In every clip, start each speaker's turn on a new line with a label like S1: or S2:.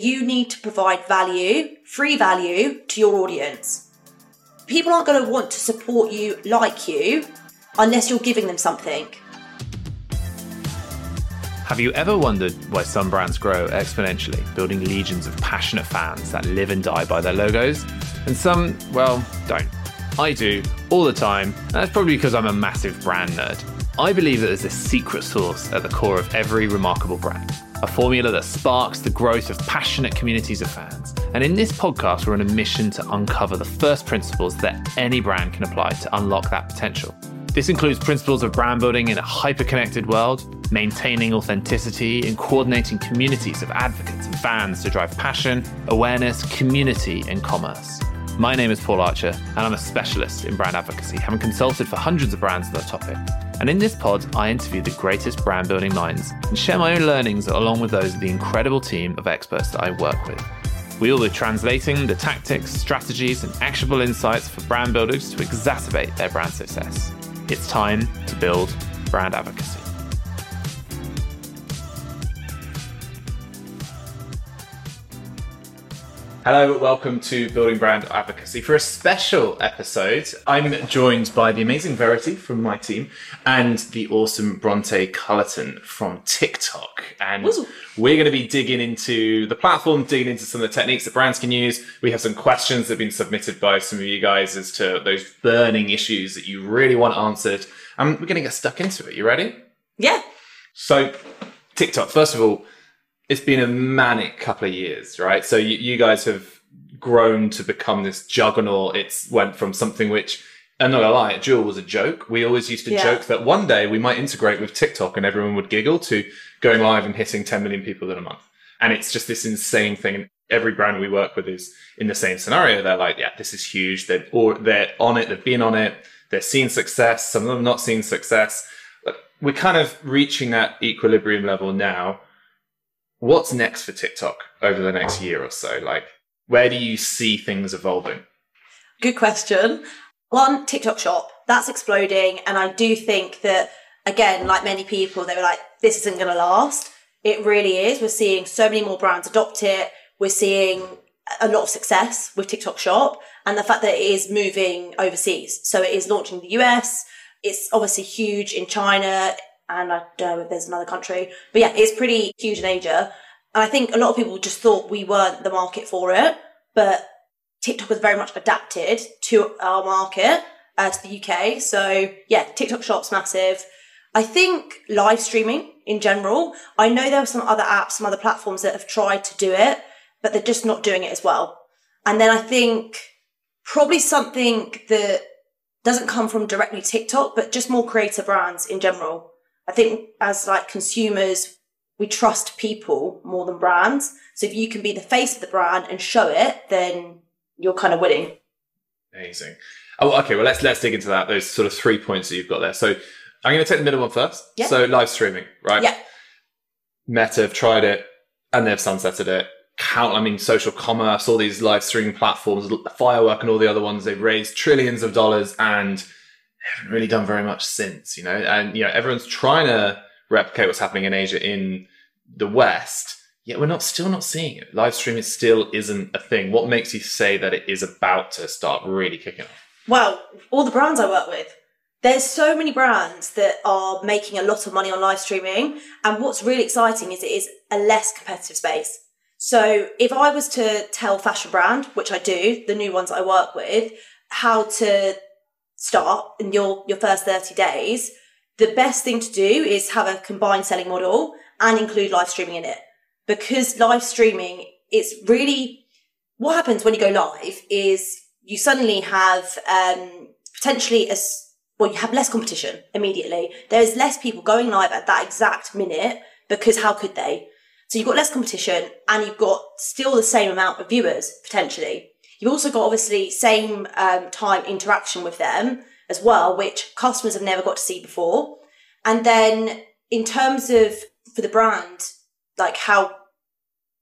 S1: You need to provide value, free value to your audience. People aren't going to want to support you like you unless you're giving them something.
S2: Have you ever wondered why some brands grow exponentially, building legions of passionate fans that live and die by their logos? And some, well, don't. I do, all the time, and that's probably because I'm a massive brand nerd. I believe that there's a secret sauce at the core of every remarkable brand, a formula that sparks the growth of passionate communities of fans. And in this podcast, we're on a mission to uncover the first principles that any brand can apply to unlock that potential. This includes principles of brand building in a hyper connected world, maintaining authenticity, and coordinating communities of advocates and fans to drive passion, awareness, community, and commerce. My name is Paul Archer, and I'm a specialist in brand advocacy, having consulted for hundreds of brands on the topic. And in this pod, I interview the greatest brand building minds and share my own learnings along with those of the incredible team of experts that I work with. We will be translating the tactics, strategies, and actionable insights for brand builders to exacerbate their brand success. It's time to build brand advocacy. Hello, welcome to Building Brand Advocacy. For a special episode, I'm joined by the amazing Verity from my team and the awesome Bronte Culleton from TikTok. And
S1: Ooh.
S2: we're going to be digging into the platform, digging into some of the techniques that brands can use. We have some questions that have been submitted by some of you guys as to those burning issues that you really want answered. And we're going to get stuck into it. You ready?
S1: Yeah.
S2: So, TikTok, first of all, it's been a manic couple of years, right? So you, you guys have grown to become this juggernaut. It's went from something which, I'm not gonna lie, Duel was a joke. We always used to
S1: Yeah.
S2: joke that one day we might integrate with TikTok and everyone would giggle to going live and hitting 10 million people in a month. And it's just this insane thing. And every brand we work with is in the same scenario. They're like, yeah, this is huge. They're, or they're on it. They've been on it. They're seeing success. Some of them not seeing success. But we're kind of reaching that equilibrium level now what's next for TikTok over the next year or so? Like, where do you see things evolving?
S1: Good question. One, TikTok shop, that's exploding. And I do think that, again, like many people, they were like, this isn't going to last. It really is. We're seeing so many more brands adopt it. We're seeing a lot of success with TikTok shop and the fact that it is moving overseas. So it is launching in the US. It's obviously huge in China and I don't know if there's another country, but yeah, it's pretty huge in Asia. And I think a lot of people just thought we weren't the market for it, but TikTok was very much adapted to our market, uh, to the UK. So yeah, TikTok Shop's massive. I think live streaming in general. I know there are some other apps, some other platforms that have tried to do it, but they're just not doing it as well. And then I think probably something that doesn't come from directly TikTok, but just more creator brands in general. I think as like consumers, we trust people more than brands. So if you can be the face of the brand and show it, then you're kind of winning.
S2: Amazing. Oh, okay. Well, let's let's dig into that. Those sort of three points that you've got there. So I'm going to take the middle one first.
S1: Yeah.
S2: So live streaming, right?
S1: Yeah.
S2: Meta have tried it and they've sunsetted it. Count, I mean, social commerce, all these live streaming platforms, Firework, and all the other ones. They've raised trillions of dollars and haven't really done very much since. You know, and you know everyone's trying to replicate what's happening in Asia in the West. Yet we're not still not seeing it. Live streaming still isn't a thing. What makes you say that it is about to start really kicking off?
S1: Well, all the brands I work with, there's so many brands that are making a lot of money on live streaming. And what's really exciting is it is a less competitive space. So if I was to tell fashion brand, which I do, the new ones I work with, how to start in your, your first 30 days, the best thing to do is have a combined selling model and include live streaming in it. Because live streaming, it's really what happens when you go live is you suddenly have um, potentially a well, you have less competition immediately. There's less people going live at that exact minute because how could they? So you've got less competition and you've got still the same amount of viewers potentially. You've also got obviously same um, time interaction with them as well, which customers have never got to see before. And then in terms of for the brand, like how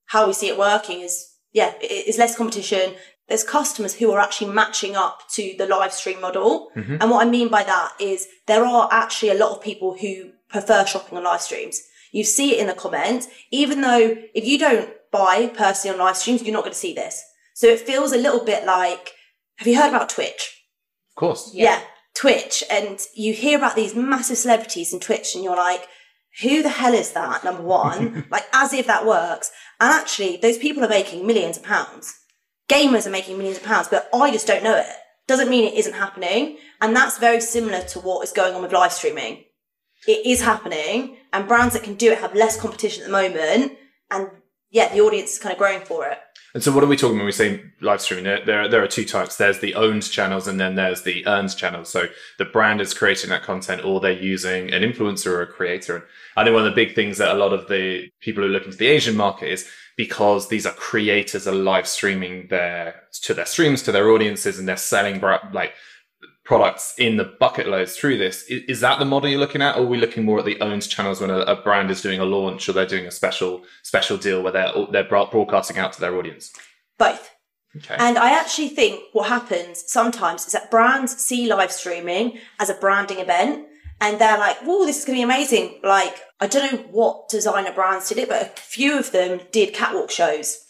S1: how we see it working is yeah, it- it's less competition. There's customers who are actually matching up to the live stream model. And what I mean by that is there are actually a lot of people who prefer shopping on live streams. You see it in the comments, even though if you don't buy personally on live streams, you're not going to see this. So it feels a little bit like, have you heard about Twitch?
S2: Of course.
S1: Yeah. yeah. Twitch. And you hear about these massive celebrities in Twitch and you're like, who the hell is that? Number one, like as if that works. And actually, those people are making millions of pounds. Gamers are making millions of pounds, but I just don't know it. Doesn't mean it isn't happening. And that's very similar to what is going on with live streaming. It is happening, and brands that can do it have less competition at the moment. And yeah, the audience is kind of growing for it.
S2: And so, what are we talking when we say live streaming? There, there, there, are two types. There's the owned channels, and then there's the earned channels. So the brand is creating that content, or they're using an influencer or a creator. And I think one of the big things that a lot of the people who look into the Asian market is because these are creators are live streaming their to their streams to their audiences, and they're selling like products in the bucket loads through this. Is, is, that the model you're looking at, or are we looking more at the owned channels when a, a, brand is doing a launch or they're doing a special special deal where they're they're broadcasting out to their audience?
S1: Both. Okay. And I actually think what happens sometimes is that brands see live streaming as a branding event and they're like, whoa, this is going to be amazing. Like, I don't know what designer brands did it, but a few of them did catwalk shows.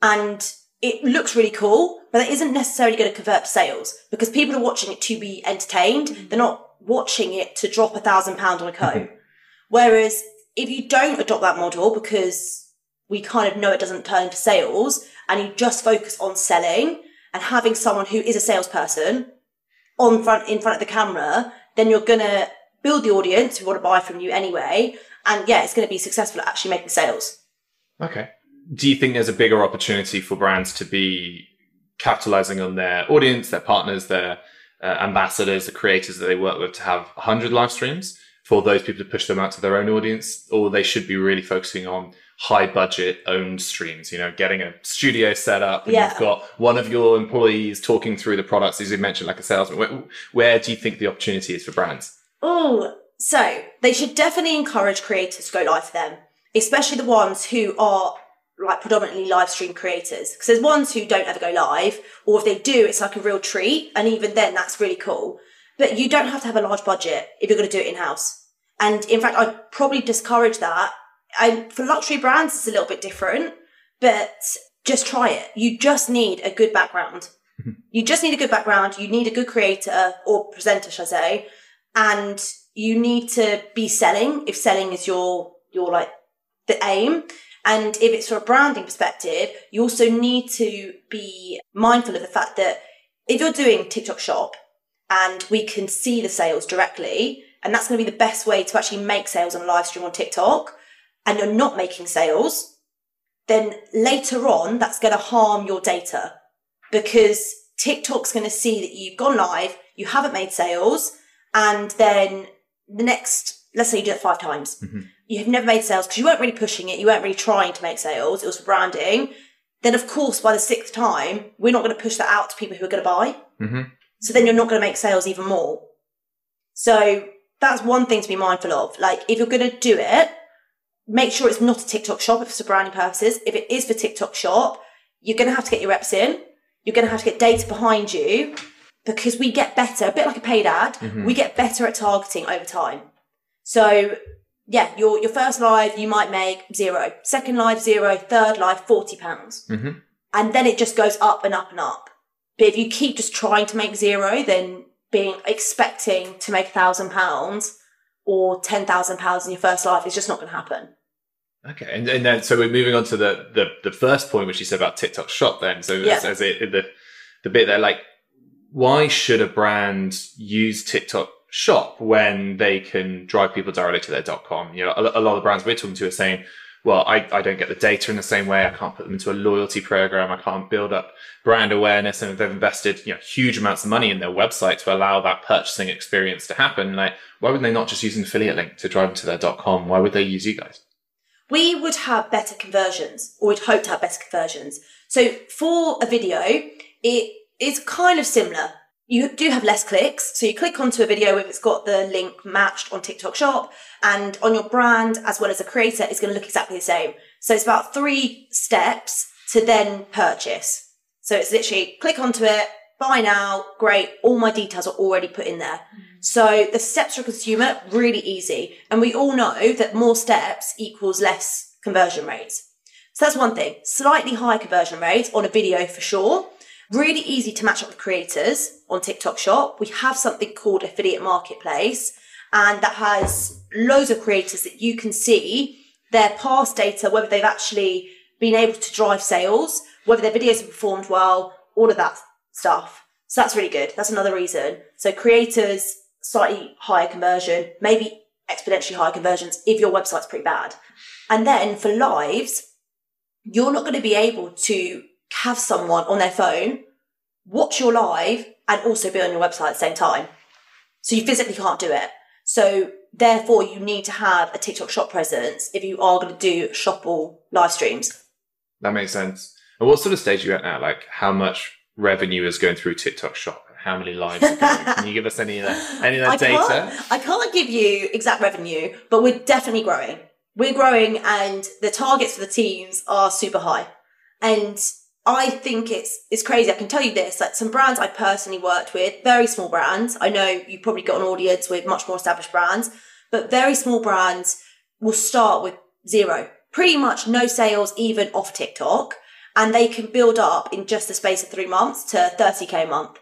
S1: And it looks really cool, but it isn't necessarily going to convert sales because people are watching it to be entertained. Mm-hmm. They're not watching it to drop a thousand pounds on a coat. Mm-hmm. Whereas if you don't adopt that model because we kind of know it doesn't turn into sales and you just focus on selling and having someone who is a salesperson on front, in front of the camera, then you're going to build the audience who want to buy from you anyway. And yeah, it's going to be successful at actually making sales.
S2: Okay do you think there's a bigger opportunity for brands to be capitalizing on their audience, their partners, their uh, ambassadors, the creators that they work with to have 100 live streams for those people to push them out to their own audience, or they should be really focusing on high budget owned streams, you know, getting a studio set up and yeah. you've got one of your employees talking through the products, as you mentioned, like a salesman. Where, where do you think the opportunity is for brands?
S1: Oh, so they should definitely encourage creators to go live for them, especially the ones who are like predominantly live stream creators. Because there's ones who don't ever go live or if they do it's like a real treat and even then that's really cool. But you don't have to have a large budget if you're going to do it in house and in fact i'd probably discourage that. And for luxury brands it's a little bit different but just try it. You just need a good background. Mm-hmm. You just need a good background you need a good creator or presenter should i say and you need to be selling if selling is your your like the aim and if it's from a branding perspective, you also need to be mindful of the fact that if you're doing TikTok shop and we can see the sales directly, and that's going to be the best way to actually make sales on live stream on TikTok, and you're not making sales, then later on that's going to harm your data. Because TikTok's going to see that you've gone live, you haven't made sales, and then the next, let's say you do it five times. Mm-hmm you have never made sales because you weren't really pushing it, you weren't really trying to make sales, it was for branding, then of course by the sixth time, we're not going to push that out to people who are going to buy. Mm-hmm. So then you're not going to make sales even more. So that's one thing to be mindful of. Like if you're going to do it, make sure it's not a TikTok shop if it's for branding purposes. If it is for TikTok shop, you're going to have to get your reps in. You're going to have to get data behind you because we get better, a bit like a paid ad, mm-hmm. we get better at targeting over time. So yeah, your your first live you might make zero, second live zero, third live forty pounds, mm-hmm. and then it just goes up and up and up. But if you keep just trying to make zero, then being expecting to make a thousand pounds or ten thousand pounds in your first live is just not going to happen.
S2: Okay, and, and then so we're moving on to the, the the first point which you said about TikTok Shop. Then, so yeah. as, as it the the bit there, like, why should a brand use TikTok shop when they can drive people directly to their .com. You know, a, a lot of the brands we're talking to are saying, well, I, I don't get the data in the same way. I can't put them into a loyalty program. I can't build up brand awareness. And they've invested, you know, huge amounts of money in their website to allow that purchasing experience to happen. Like, why would they not just use an affiliate link to drive them to their .com? Why would they use you guys?
S1: We would have better conversions or we'd hope to have better conversions. So for a video, it is kind of similar you do have less clicks. So you click onto a video if it's got the link matched on TikTok shop and on your brand as well as a creator is going to look exactly the same. So it's about three steps to then purchase. So it's literally click onto it, buy now, great. All my details are already put in there. Mm-hmm. So the steps for a consumer, really easy. And we all know that more steps equals less conversion rates. So that's one thing. Slightly higher conversion rates on a video for sure. Really easy to match up with creators on TikTok Shop. We have something called Affiliate Marketplace, and that has loads of creators that you can see their past data, whether they've actually been able to drive sales, whether their videos have performed well, all of that stuff. So that's really good. That's another reason. So creators, slightly higher conversion, maybe exponentially higher conversions if your website's pretty bad. And then for lives, you're not going to be able to have someone on their phone watch your live and also be on your website at the same time. So you physically can't do it. So therefore you need to have a TikTok shop presence if you are going to do shop shopable live streams.
S2: That makes sense. And what sort of stage are you at now? Like how much revenue is going through TikTok shop? How many lives? Can you give us any of that, any of that
S1: I
S2: data?
S1: Can't, I can't give you exact revenue, but we're definitely growing. We're growing and the targets for the teams are super high. And I think it's it's crazy. I can tell you this, like some brands I personally worked with, very small brands. I know you probably got an audience with much more established brands, but very small brands will start with zero. Pretty much no sales even off TikTok. And they can build up in just the space of three months to 30k a month.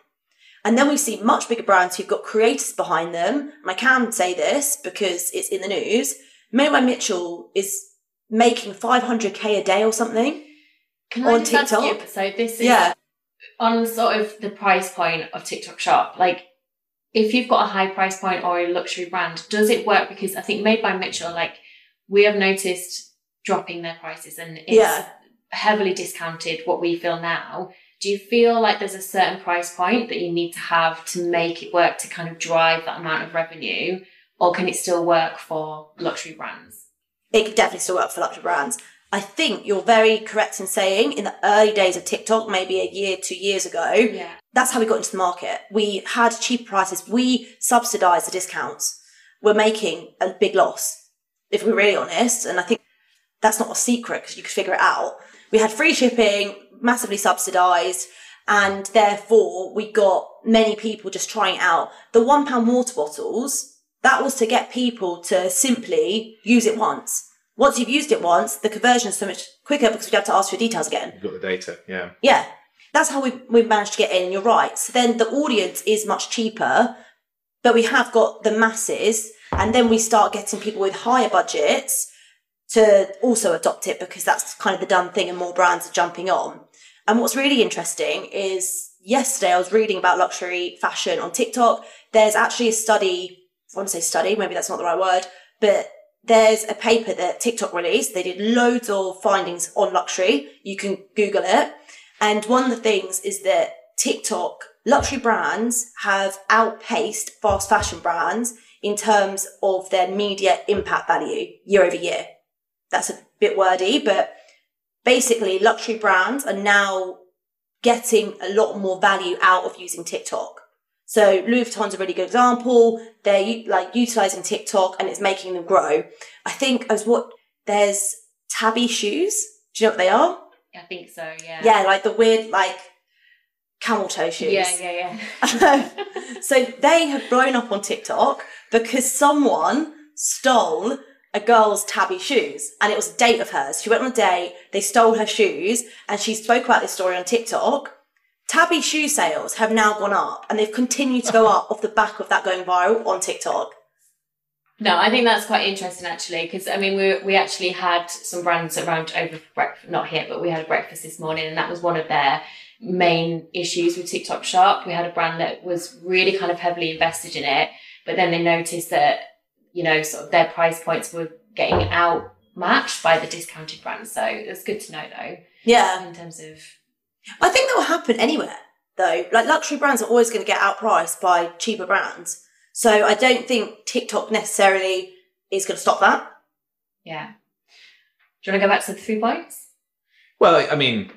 S1: And then we see much bigger brands who've got creators behind them. And I can say this because it's in the news. Made Mitchell is making 500k a day or something.
S3: Can
S1: on
S3: I just ask
S1: TikTok.
S3: you? So this is
S1: Yeah.
S3: on sort of the price point of TikTok Shop. Like, if you've got a high price point or a luxury brand, does it work? Because I think Made by Mitchell, like, we have noticed dropping their prices and it's
S1: Yeah.
S3: heavily discounted. What we feel now. Do you feel like there's a certain price point that you need to have to make it work to kind of drive that amount of revenue, or can it still work for luxury brands?
S1: it could definitely still work for luxury brands. I think you're very correct in saying in the early days of TikTok, maybe a year, two years ago,
S3: Yeah.
S1: that's how we got into the market. We had cheap prices. We subsidized the discounts. We're making a big loss, if we're really honest. And I think that's not a secret because you could figure it out. We had free shipping, massively subsidized, and therefore we got many people just trying out. The one pound water bottles, that was to get people to simply use it once. Once you've used it once, the conversion is so much quicker because we have to ask for details again.
S2: You've got the data, yeah.
S1: Yeah. That's how we, we've managed to get in, and you're right. So then the audience is much cheaper, but we have got the masses, and then we start getting people with higher budgets to also adopt it because that's kind of the done thing and more brands are jumping on. And what's really interesting is yesterday I was reading about luxury fashion on TikTok. There's actually a study, I want to say study, maybe that's not the right word, but there's a paper that TikTok released. They did loads of findings on luxury. You can Google it. And one of the things is that TikTok luxury brands have outpaced fast fashion brands in terms of their media impact value year over year. That's a bit wordy, but basically luxury brands are now getting a lot more value out of using TikTok. So Louis Vuitton's a really good example. They're like utilizing TikTok and it's making them grow. I think as what there's Tabi shoes. Do you know what they are?
S3: I think so. Yeah.
S1: Yeah, like the weird like camel toe shoes.
S3: Yeah. Yeah. Yeah.
S1: so they have blown up on TikTok because someone stole a girl's Tabi shoes and it was a date of hers. She went on a date, they stole her shoes, and she spoke about this story on TikTok. Tabi shoe sales have now gone up and they've continued to go up off the back of that going viral on TikTok.
S3: No, I think that's quite interesting actually, because I mean, we we actually had some brands around over breakfast, not here, but we had a breakfast this morning, and that was one of their main issues with TikTok Shop. We had a brand that was really kind of heavily invested in it, but then they noticed that you know sort of their price points were getting outmatched by the discounted brands. So it's good to know though,
S1: Yeah.
S3: in terms of
S1: I think that will happen anywhere though. Like luxury brands are always going to get outpriced by cheaper brands. So I don't think TikTok necessarily is going to stop that.
S3: yeah. Do you want to go back to the three points?
S2: Well, I mean,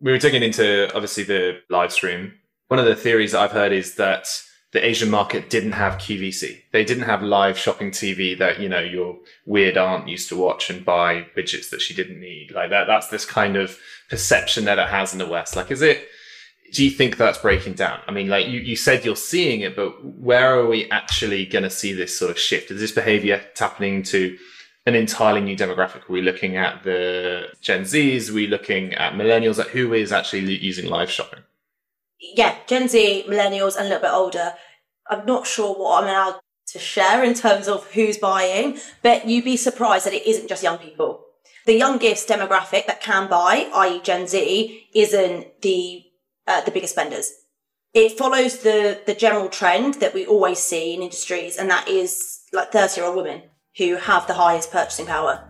S2: we were digging into obviously the live stream. One of the theories that I've heard is that the Asian market didn't have QVC. They didn't have live shopping TV that, you know, your weird aunt used to watch and buy widgets that she didn't need. Like that, that's this kind of perception that it has in the West. Like, is it, do you think that's breaking down? I mean, like you, you said you're seeing it, but where are we actually going to see this sort of shift? Is this behavior happening to an entirely new demographic? Are we looking at the Gen Zs? Are we looking at millennials? Like who is actually using live shopping?
S1: Yeah, Gen Z, millennials, and a little bit older. I'm not sure what I'm allowed to share in terms of who's buying, but you'd be surprised that it isn't just young people. The youngest demographic that can buy, i.e., Gen Z, isn't the uh, the biggest spenders. It follows the the general trend that we always see in industries, and that is like thirty year old women who have the highest purchasing power.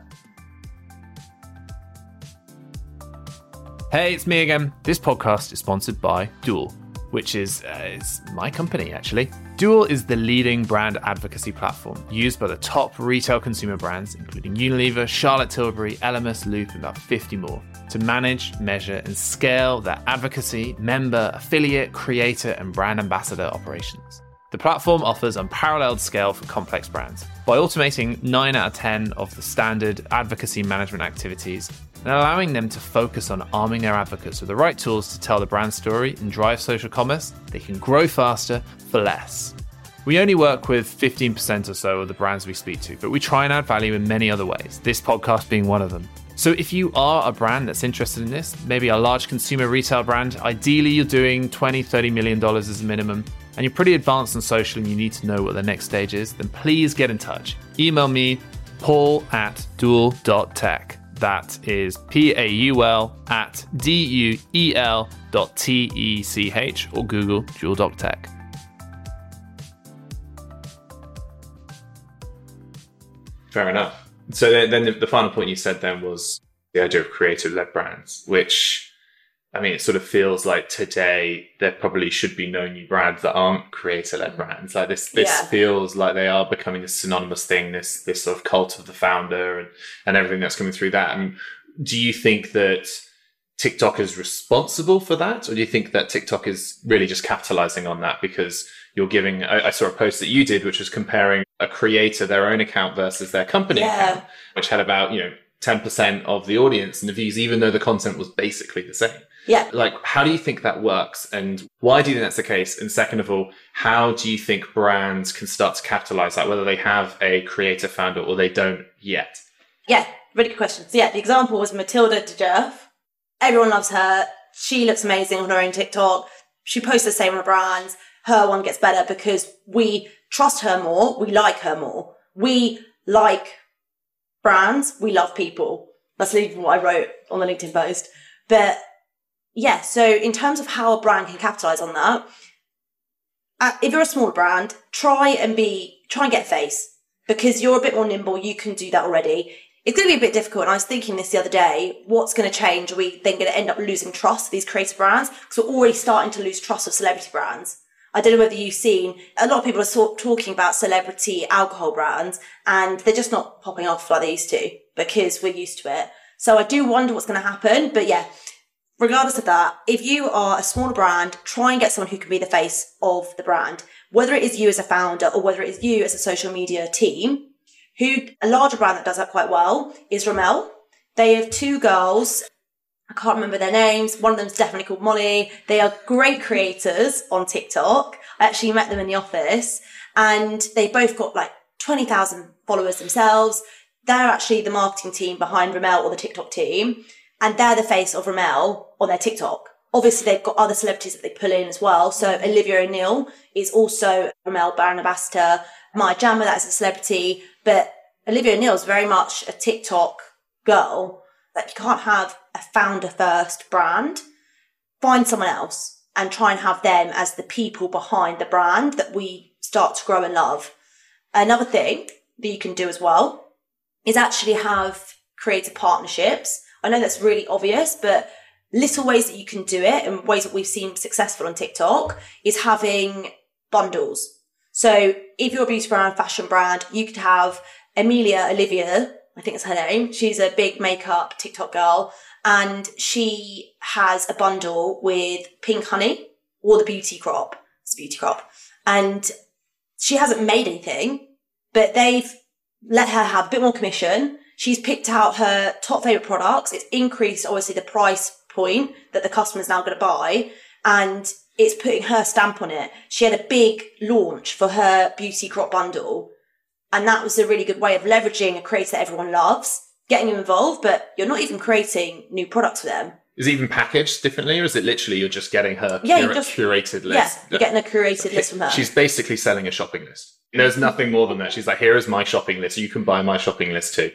S2: Hey, it's me again. This podcast is sponsored by Duel, which is, uh, is my company actually. Duel is the leading brand advocacy platform used by the top retail consumer brands, including Unilever, Charlotte Tilbury, Elemis, Loop, and about 50 more, to manage, measure, and scale their advocacy, member, affiliate, creator, and brand ambassador operations. The platform offers unparalleled scale for complex brands. By automating 9 out of 10 of the standard advocacy management activities and allowing them to focus on arming their advocates with the right tools to tell the brand story and drive social commerce, they can grow faster for less. We only work with 15% or so of the brands we speak to, but we try and add value in many other ways, this podcast being one of them. So if you are a brand that's interested in this, maybe a large consumer retail brand, ideally you're doing 20, 30 million dollars as a minimum, and you're pretty advanced on social and you need to know what the next stage is, then please get in touch. Email me, paul at duel.tech. That is P A U L at D U E L dot T E C H or Google Duel Doc Tech. Fair enough. So then, then the final point you said then was the idea of creative led brands, which I mean, it sort of feels like today there probably should be no new brands that aren't creator led mm. brands. Like this, this
S1: Yeah.
S2: feels like they are becoming a synonymous thing. This, this sort of cult of the founder and, and everything that's coming through that. And do you think that TikTok is responsible for that? Or do you think that TikTok is really just capitalizing on that because you're giving, I, I saw a post that you did, which was comparing a creator, their own account versus their company
S1: Yeah.
S2: account, which had about, you know, 10% of the audience and the views, even though the content was basically the same.
S1: Yeah.
S2: Like, how do you think that works? And why do you think that's the case? And second of all, how do you think brands can start to capitalize that, whether they have a creator founder or they don't yet?
S1: Yeah, really good question. So yeah, the example was Matilda Djerf. Everyone loves her. She looks amazing on her own TikTok. She posts the same on brands. Her one gets better because we trust her more. We like her more. We like brands. We love people. That's literally what I wrote on the LinkedIn post. But yeah, so in terms of how a brand can capitalize on that, uh, if you're a smaller brand, try and be, try and get face because you're a bit more nimble. You can do that already. It's going to be a bit difficult. And I was thinking this the other day, what's going to change? Are we then going to end up losing trust of these creative brands? Because we're already starting to lose trust of celebrity brands. I don't know whether you've seen, a lot of people are sort talking about celebrity alcohol brands and they're just not popping off like they used to because we're used to it. So I do wonder what's going to happen. But yeah, regardless of that, if you are a smaller brand, try and get someone who can be the face of the brand, whether it is you as a founder or whether it is you as a social media team. Who a larger brand that does that quite well is Ramel. They have two girls. I can't remember their names. One of them's definitely called Molly. They are great creators on TikTok. I actually met them in the office and they both got like 20,000 followers themselves. They're actually the marketing team behind Ramel or the TikTok team and they're the face of Ramel on their TikTok. Obviously, they've got other celebrities that they pull in as well. So Olivia O'Neill is also Ramel brand ambassador. Maya Jama, that is a celebrity, but Olivia O'Neill is very much a TikTok girl. That you can't have a founder first brand. Find someone else and try and have them as the people behind the brand that we start to grow and love. Another thing that you can do as well is actually have creative partnerships. I know that's really obvious, but little ways that you can do it and ways that we've seen successful on TikTok is having bundles. So if you're a beauty brand, fashion brand, you could have Amelia Olivia, I think it's her name. She's a big makeup TikTok girl and she has a bundle with Pink Honey or the Beauty Crop. It's a Beauty Crop. And she hasn't made anything, but they've let her have a bit more commission. She's picked out her top favorite products. It's increased, obviously, the price point that the customer's now going to buy. and it's putting her stamp on it. She had a big launch for her beauty crop bundle, and that was a really good way of leveraging a creator that everyone loves, getting them involved, but you're not even creating new products for them.
S2: Is it even packaged differently, or is it literally you're just getting her
S1: Yeah,
S2: cura-
S1: just-
S2: curated
S1: Yeah,
S2: list?
S1: you're getting a curated list from her.
S2: She's basically selling a shopping list. There's nothing more than that. She's like, here is my shopping list. You can buy my shopping list too.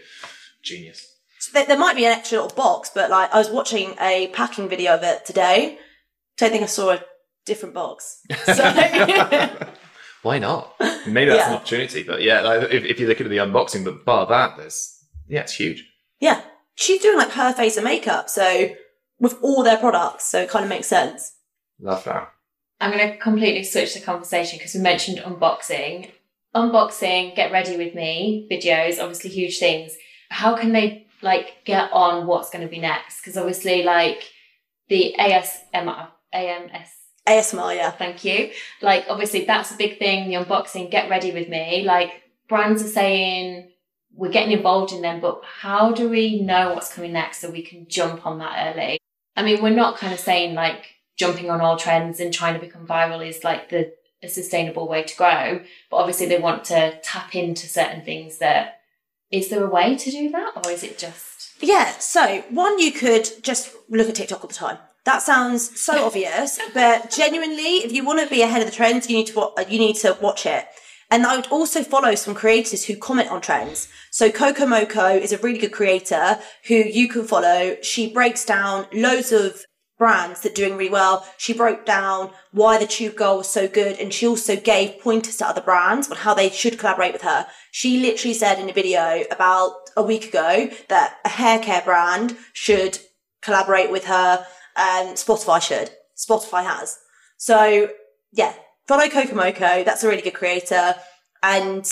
S2: Genius.
S1: So there, there might be an extra little box, but like I was watching a packing video of it today. Don't think I saw a different box. So
S2: Why not? Maybe that's an opportunity. But yeah, like, if, if you look at the unboxing, but bar that, there's yeah, it's huge.
S1: yeah, she's doing like her face and makeup, so with all their products, so it kind of makes sense.
S2: Love that.
S3: I'm going to completely switch the conversation because we mentioned unboxing. Unboxing, get ready with me videos, obviously huge things. How can they like get on what's going to be next? Because obviously, like the ASMR, AMS,
S1: ASMR, yeah.
S3: thank you. Like, obviously, that's a big thing. The unboxing, get ready with me. Like, brands are saying we're getting involved in them, but how do we know what's coming next so we can jump on that early? I mean, we're not kind of saying like jumping on all trends and trying to become viral is like the a sustainable way to grow, but obviously they want to tap into certain things that is there a way to do that or is it just
S1: Yeah, so one, you could just look at TikTok all the time. That sounds so obvious, but genuinely, if you want to be ahead of the trends, you need to wa- uh, you need to watch it. And I would also follow some creators who comment on trends. So Coco Mocoe is a really good creator who you can follow. She breaks down loads of brands that are doing really well. She broke down why the tube girl was so good and she also gave pointers to other brands on how they should collaborate with her. She literally said in a video about a week ago that a hair care brand should collaborate with her and Spotify should. Spotify has. So yeah, follow Coco Mocoe. That's a really good creator. And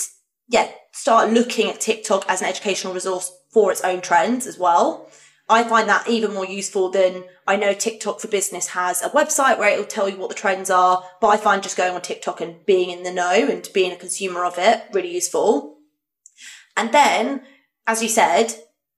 S1: yeah, start looking at TikTok as an educational resource for its own trends as well. I find that even more useful than I know TikTok for Business has a website where it'll tell you what the trends are, but I find just going on TikTok and being in the know and being a consumer of it really useful. And then, as you said,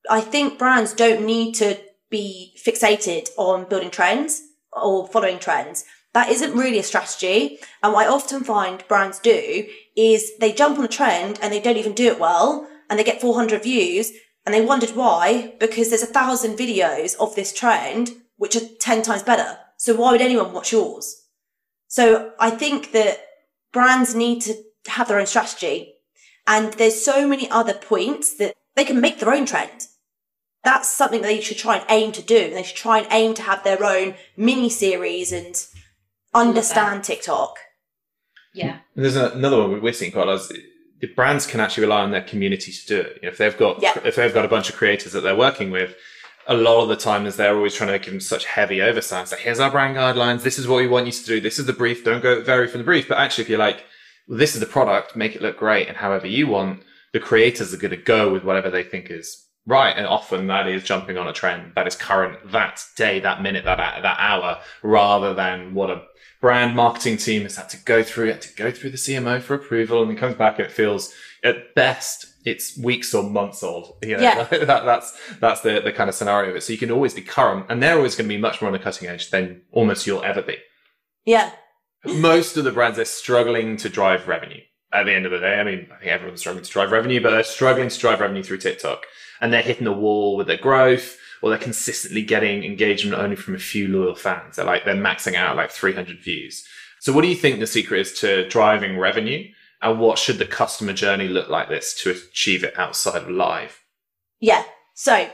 S1: I think brands don't need to be fixated on building trends or following trends. That isn't really a strategy. And what I often find brands do is they jump on a trend and they don't even do it well and they get 400 views and they wondered why because there's a thousand videos of this trend which are 10 times better. So why would anyone watch yours? So I think that brands need to have their own strategy and there's so many other points that they can make their own trend. That's something that they should try and aim to do. They should try and aim to have their own mini series and understand TikTok.
S3: yeah.
S2: And there's another one we're seeing quite a lot. Brands can actually rely on their community to do it. You know, if they've got
S1: Yeah.
S2: if they've got a bunch of creators that they're working with, a lot of the time is they're always trying to give them such heavy oversight. So like, here's our brand guidelines. This is what we want you to do. This is the brief. Don't go vary from the brief. But actually, if you're like, well, this is the product, make it look great, and however you want, the creators are going to go with whatever they think is right. And often that is jumping on a trend that is current that day, that minute, that that hour, rather than what a brand marketing team has had to go through. Had to go through the CMO for approval, and it comes back and it feels at best it's weeks or months old. You know,
S1: Yeah.
S2: that, that's that's the the kind of scenario of it. So you can always be current, and they're always going to be much more on the cutting edge than almost you'll ever be.
S1: Yeah.
S2: Most of the brands are struggling to drive revenue. At the end of the day, I mean, I think everyone's struggling to drive revenue, but they're struggling to drive revenue through TikTok, and they're hitting the wall with their growth, or they're consistently getting engagement only from a few loyal fans. They're like they're maxing out like 300 views. So, what do you think the secret is to driving revenue? And what should the customer journey look like this to achieve it outside of live?
S1: Yeah. So,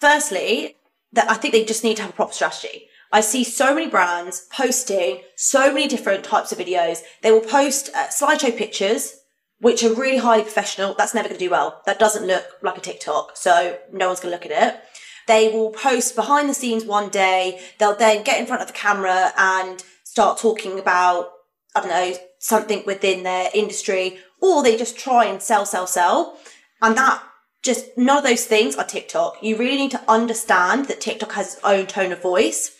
S1: firstly, that I think they just need to have a proper strategy. I see so many brands posting so many different types of videos. They will post uh, slideshow pictures, which are really highly professional. That's never going to do well. That doesn't look like a TikTok, so no one's going to look at it. They will post behind the scenes one day. They'll then get in front of the camera and start talking about, I don't know, something within their industry, or they just try and sell, sell, sell. And that just none of those things are TikTok. You really need to understand that TikTok has its own tone of voice.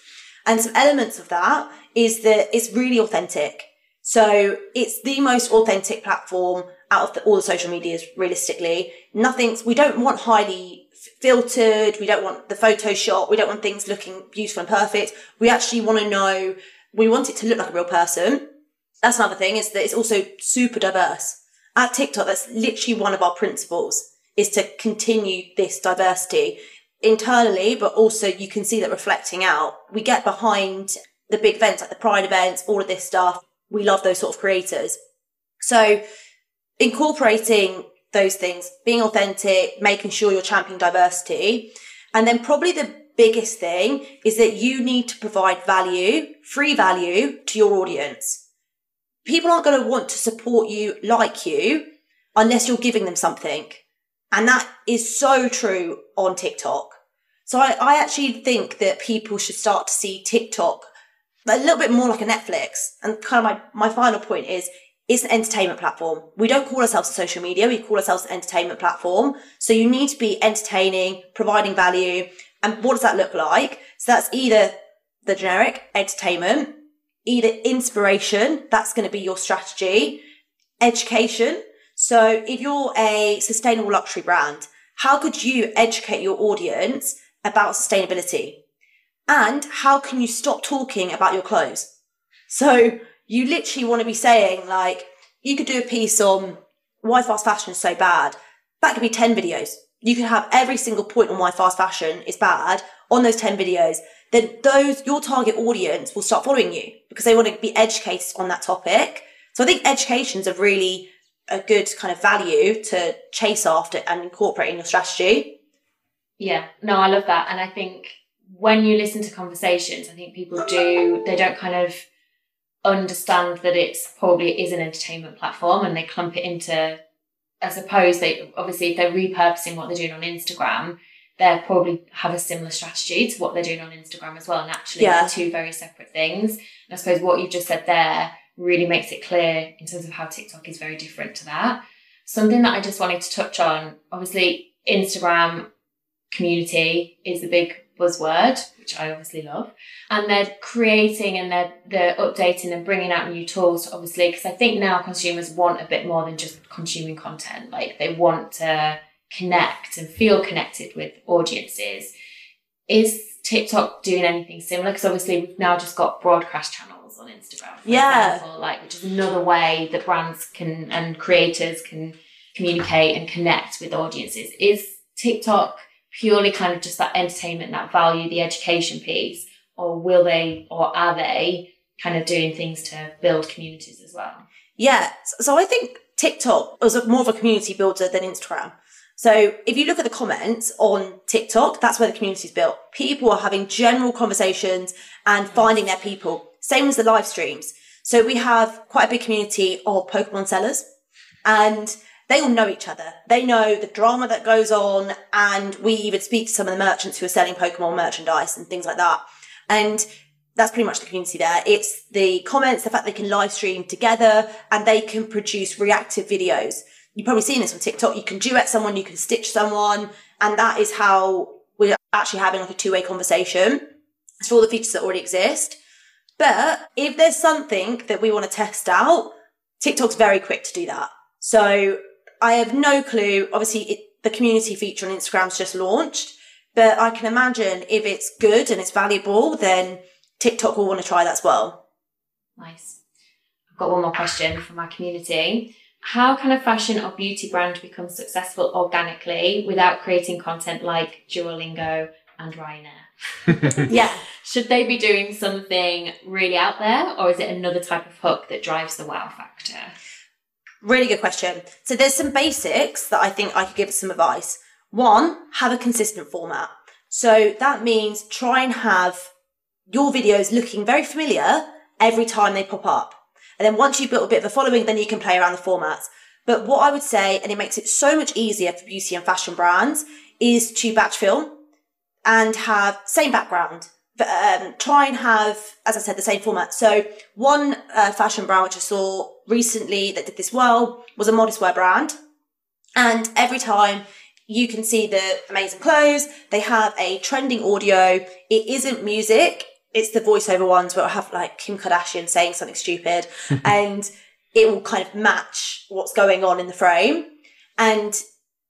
S1: And some elements of that is that it's really authentic. So it's the most authentic platform out of the, all the social medias, realistically. Nothing's, we don't want highly filtered. We don't want the Photoshop. We don't want things looking beautiful and perfect. We actually want to know We want it to look like a real person. That's another thing is that it's also super diverse. At TikTok, that's literally one of our principles is to continue this diversity internally, but also you can see that reflecting out. We get behind the big events like the Pride events, all of this stuff. We love those sort of creators. So incorporating those things, being authentic, making sure you're championing diversity. And then probably the biggest thing is that you need to provide value, free value to your audience. People aren't going to want to support you like you unless you're giving them something. And that is so true on TikTok. So I, I actually think that people should start to see TikTok a little bit more like a Netflix. And kind of my, my final point is it's an entertainment platform. We don't call ourselves a social media. We call ourselves an entertainment platform. So you need to be entertaining, providing value. And what does that look like? So that's either the generic entertainment, either inspiration. That's going to be your strategy, education. So if you're a sustainable luxury brand, how could you educate your audience about sustainability? And how can you stop talking about your clothes? So you literally want to be saying like, you could do a piece on why fast fashion is so bad. That could be 10 videos. You could have every single point on why fast fashion is bad on those 10 videos. Then those, your target audience will start following you because they want to be educated on that topic. So I think education is a really a good kind of value to chase after and incorporate in your strategy.
S3: Yeah, no, I love that. And I think when you listen to conversations, I think people do, they don't kind of understand that it's probably is an entertainment platform and they clump it into, I suppose they, obviously if they're repurposing what they're doing on Instagram, they probably have a similar strategy to what they're doing on Instagram as well. And actually
S1: Yeah.
S3: two very separate things. And I suppose what you've just said there really makes it clear in terms of how TikTok is very different to that. Something that I just wanted to touch on, obviously Instagram community is the big buzzword, which I obviously love. And they're creating and they're, they're updating and bringing out new tools, obviously, because I think now consumers want a bit more than just consuming content. Like they want to connect and feel connected with audiences. Is TikTok doing anything similar? Because obviously we've now just got broadcast channels on Instagram,
S1: Yeah.
S3: example, like which is another way that brands can and creators can communicate and connect with audiences. Is TikTok purely kind of just that entertainment, that value, the education piece, or will they or are they kind of doing things to build communities as well?
S1: Yeah. So- I think TikTok a- more of a community builder than Instagram. So if you look at the comments on TikTok, that's where the community's built. People are having general conversations and finding their people. Same as the live streams. So we have quite a big community of Pokemon sellers and they all know each other. They know the drama that goes on and we even speak to some of the merchants who are selling Pokemon merchandise and things like that. And that's pretty much the community there. It's the comments, the fact they can live stream together and they can produce reactive videos. You've probably seen this on TikTok. You can duet someone, you can stitch someone, and that is how we're actually having like a two-way conversation. It's for all the features that already exist. But if there's something that we want to test out, TikTok's very quick to do that. So I have no clue. Obviously, it, the community feature on Instagram's just launched, but I can imagine if it's good and it's valuable, then TikTok will want to try that as well.
S3: Nice. I've got one more question from our community. How can a fashion or beauty brand become successful organically without creating content like Duolingo and Ryanair?
S1: Yeah.
S3: Should they be doing something really out there, or is it another type of hook that drives the wow factor?
S1: Really good question. So there's some basics that I think I could give some advice. One, have a consistent format. So that means try and have your videos looking very familiar every time they pop up. And then once you've built a bit of a following, then you can play around the formats. But what I would say, and it makes it so much easier for beauty and fashion brands, is to batch film and have same background. Um, try and have, as I said, the same format. So one uh, fashion brand which I saw recently that did this well was a modest wear brand. And every time you can see the amazing clothes, they have a trending audio. It isn't music. It's the voiceover ones where I have like Kim Kardashian saying something stupid and it will kind of match what's going on in the frame. And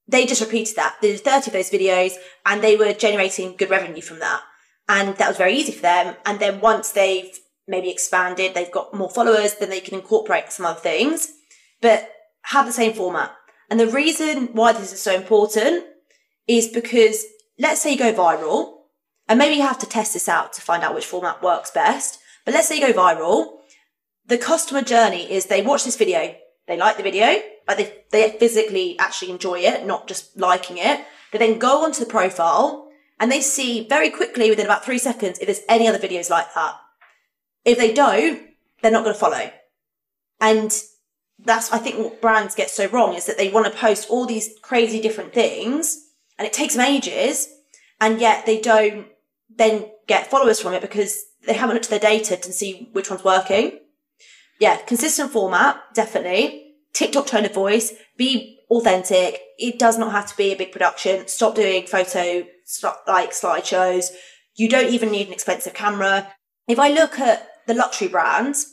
S1: they just repeated that. Did 30 of those videos and they were generating good revenue from that. And that was very easy for them. And then once they've maybe expanded, they've got more followers, then they can incorporate some other things, but have the same format. And the reason why this is so important is because let's say you go viral, and maybe you have to test this out to find out which format works best. But let's say you go viral. The customer journey is they watch this video, they like the video, but they, they physically actually enjoy it, not just liking it. They then go onto the profile and they see very quickly within about three seconds if there's any other videos like that. If they don't, they're not going to follow. And that's, I think, what brands get so wrong is that they want to post all these crazy different things and it takes them ages and yet they don't then get followers from it because they haven't looked at their data to see which one's working. Yeah, consistent format, definitely. TikTok tone of voice, be authentic. It does not have to be a big production. Stop doing photo, like slideshows. You don't even need an expensive camera. If I look at the luxury brands,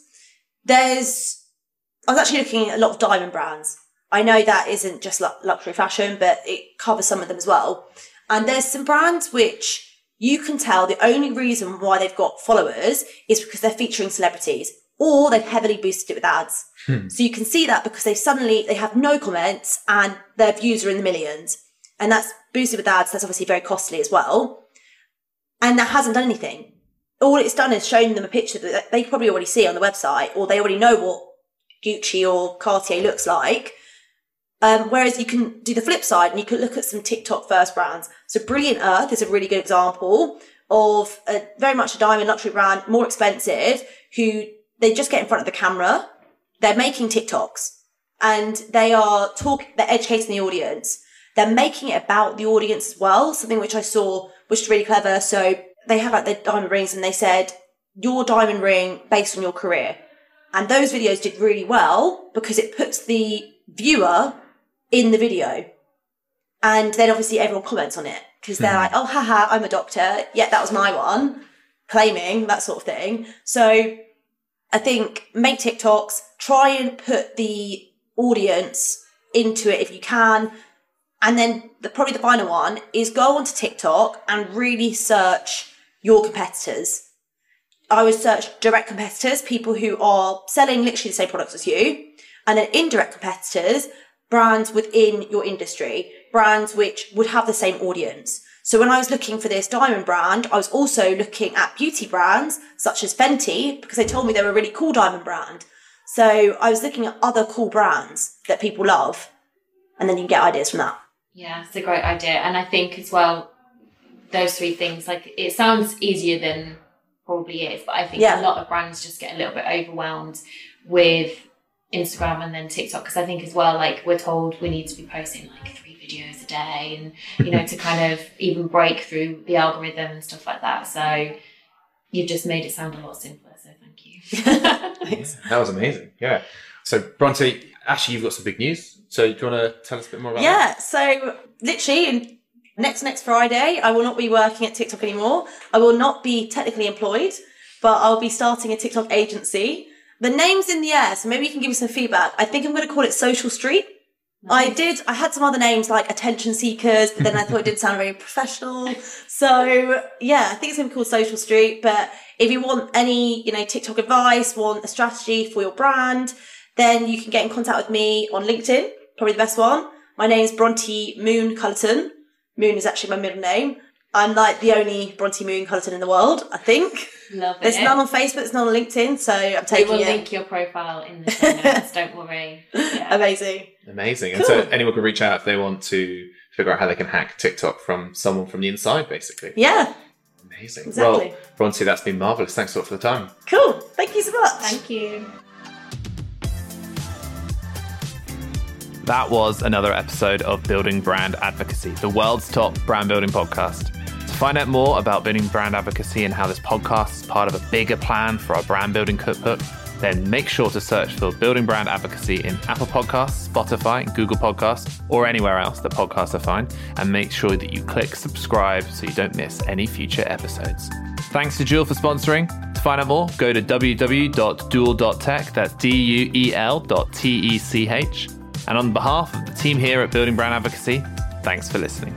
S1: there's, I was actually looking at a lot of diamond brands. I know that isn't just luxury fashion, but it covers some of them as well. And there's some brands which you can tell the only reason why they've got followers is because they're featuring celebrities or they've heavily boosted it with ads. Hmm. So you can see that because they suddenly, they have no comments and their views are in the millions. And that's boosted with ads. That's obviously very costly as well. And that hasn't done anything. All it's done is shown them a picture that they probably already see on the website or they already know what Gucci or Cartier looks like. Um, whereas you can do the flip side and you can look at some TikTok first brands. So Brilliant Earth is a really good example of a, very much a diamond luxury brand, more expensive, who they just get in front of the camera. They're making TikToks and they are talking, they're educating the audience. They're making it about the audience as well, something which I saw was really clever. So they have like their diamond rings and they said, your diamond ring based on your career. And those videos did really well because it puts the viewer in the video. And then obviously everyone comments on it because they're mm. like, oh, haha, I'm a doctor. Yeah, that was my one. Claiming that sort of thing. So I think make TikToks, try and put the audience into it if you can. And then the, probably the final one is go onto TikTok and really search your competitors. I would search direct competitors, people who are selling literally the same products as you, and then indirect competitors, brands within your industry, brands which would have the same audience. So when I was looking for this diamond brand, I was also looking at beauty brands such as Fenty because they told me they were a really cool diamond brand. So I was looking at other cool brands that people love and then you can get ideas from that.
S3: Yeah, it's a great idea. And I think as well, those three things, like it sounds easier than probably is, but I think yeah. a lot of brands just get a little bit overwhelmed with Instagram and then TikTok because I think as well, like we're told we need to be posting like three videos a day and you know to kind of even break through the algorithm and stuff like that. So you've just made it sound a lot simpler. So thank you.
S2: yeah, that was amazing. Yeah. So Bronte, actually, you've got some big news. So do you want to tell us a bit more about that?
S1: yeah,
S2: that?
S1: So literally next next Friday, I will not be working at TikTok anymore. I will not be technically employed, but I'll be starting a TikTok agency the name's in the air, so maybe you can give me some feedback. I think I'm going to call it Social Street. Nice. I did. I had some other names like Attention Seekers, but then I thought it didn't sound very professional. So yeah, I think it's going to be called Social Street. But if you want any, you know, TikTok advice, want a strategy for your brand, then you can get in contact with me on LinkedIn. Probably the best one. My name is Bronte Moon Culleton. Moon is actually my middle name. I'm like the only Bronte Moon Culleton in the world, I think.
S3: Love it.
S1: There's none on Facebook, there's none on LinkedIn, so I'm taking
S3: we will
S1: it.
S3: link your profile in the show notes, don't worry.
S1: Yeah. Amazing.
S2: Amazing. Cool. And so anyone can reach out if they want to figure out how they can hack TikTok from someone from the inside, basically.
S1: Yeah.
S2: Amazing. Exactly. Well, Bronte, that's been marvellous. Thanks a lot for the time.
S1: Cool. Thank you so much.
S3: Thank you.
S4: That was another episode of Building Brand Advocacy, the world's top brand building podcast To find out more about building brand advocacy and how this podcast is part of a bigger plan for our brand building cookbook, then make sure to search for Building Brand Advocacy in Apple Podcasts, Spotify, Google Podcasts, or anywhere else that podcasts are found, and make sure that you click subscribe so you don't miss any future episodes. Thanks to Duel for sponsoring. To find out more, go to www.duel.tech, that's D U E L dot T E C H. And on behalf of the team here at Building Brand Advocacy, thanks for listening.